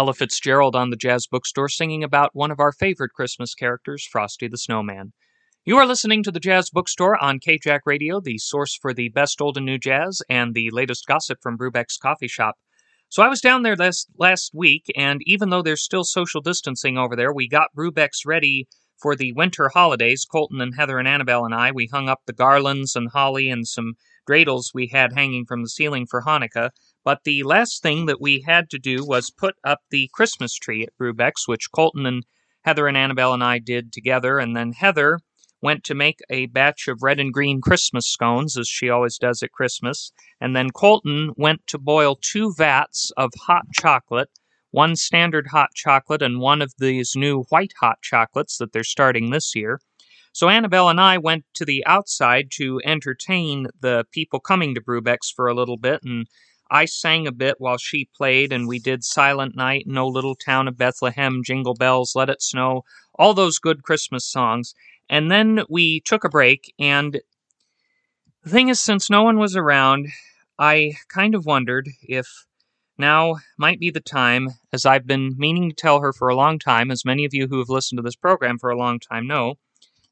Ella Fitzgerald on the Jazz Bookstore singing about one of our favorite Christmas characters, Frosty the Snowman. You are listening to the Jazz Bookstore on KJAC Radio, the source for the best old and new jazz and the latest gossip from Brew-Beck's Coffee Shop. So I was down there last last week, and even though there's still social distancing over there, we got Brew-Beck's ready for the winter holidays. Colton and Heather and Annabelle and I, we hung up the garlands and holly and some dreidels we had hanging from the ceiling for Hanukkah. But the last thing that we had to do was put up the Christmas tree at Brew-Beck's, which Colton and Heather and Annabelle and I did together. And then Heather went to make a batch of red and green Christmas scones, as she always does at Christmas. And then Colton went to boil two vats of hot chocolate, one standard hot chocolate and one of these new white hot chocolates that they're starting this year. So Annabelle and I went to the outside to entertain the people coming to Brew-Beck's for a little bit and I sang a bit while she played, and we did Silent Night, No Little Town of Bethlehem, Jingle Bells, Let It Snow, all those good Christmas songs. And then we took a break, and the thing is, since no one was around, I kind of wondered if now might be the time, as I've been meaning to tell her for a long time, as many of you who have listened to this program for a long time know,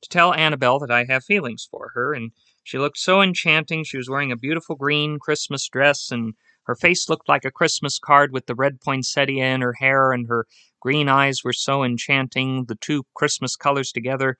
to tell Annabelle that I have feelings for her. And she looked so enchanting. She was wearing a beautiful green Christmas dress and her face looked like a Christmas card with the red poinsettia in her hair, and her green eyes were so enchanting, the two Christmas colors together.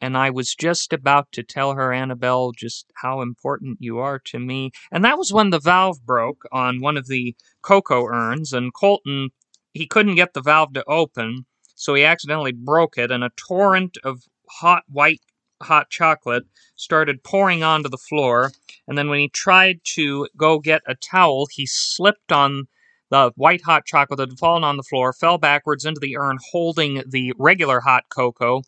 And I was just about to tell her, Annabelle, just how important you are to me. And that was when the valve broke on one of the cocoa urns, and Colton, he couldn't get the valve to open, so he accidentally broke it, and a torrent of hot white hot chocolate started pouring onto the floor. And then when he tried to go get a towel, he slipped on the white hot chocolate that had fallen on the floor, fell backwards into the urn holding the regular hot cocoa,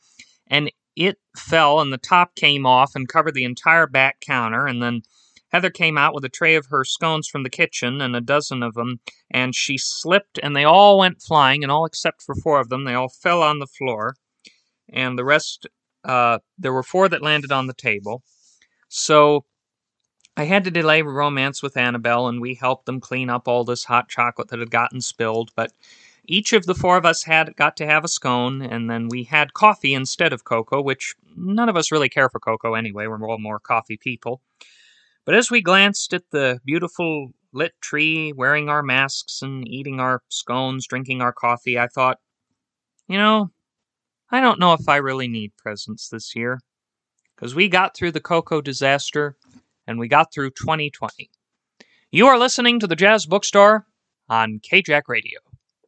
and it fell and the top came off and covered the entire back counter. And then Heather came out with a tray of her scones from the kitchen and a dozen of them, and she slipped and they all went flying, and all except for four of them, they all fell on the floor. And the rest uh, there were four that landed on the table. So I had to delay romance with Annabelle, and we helped them clean up all this hot chocolate that had gotten spilled. But each of the four of us had got to have a scone, and then we had coffee instead of cocoa, which none of us really care for cocoa anyway. We're all more coffee people. But as we glanced at the beautiful lit tree, wearing our masks and eating our scones, drinking our coffee, I thought, you know, I don't know if I really need presents this year. Because we got through the cocoa disaster and we got through 2020. You are listening to the Jazz Bookstore on KJAC Radio.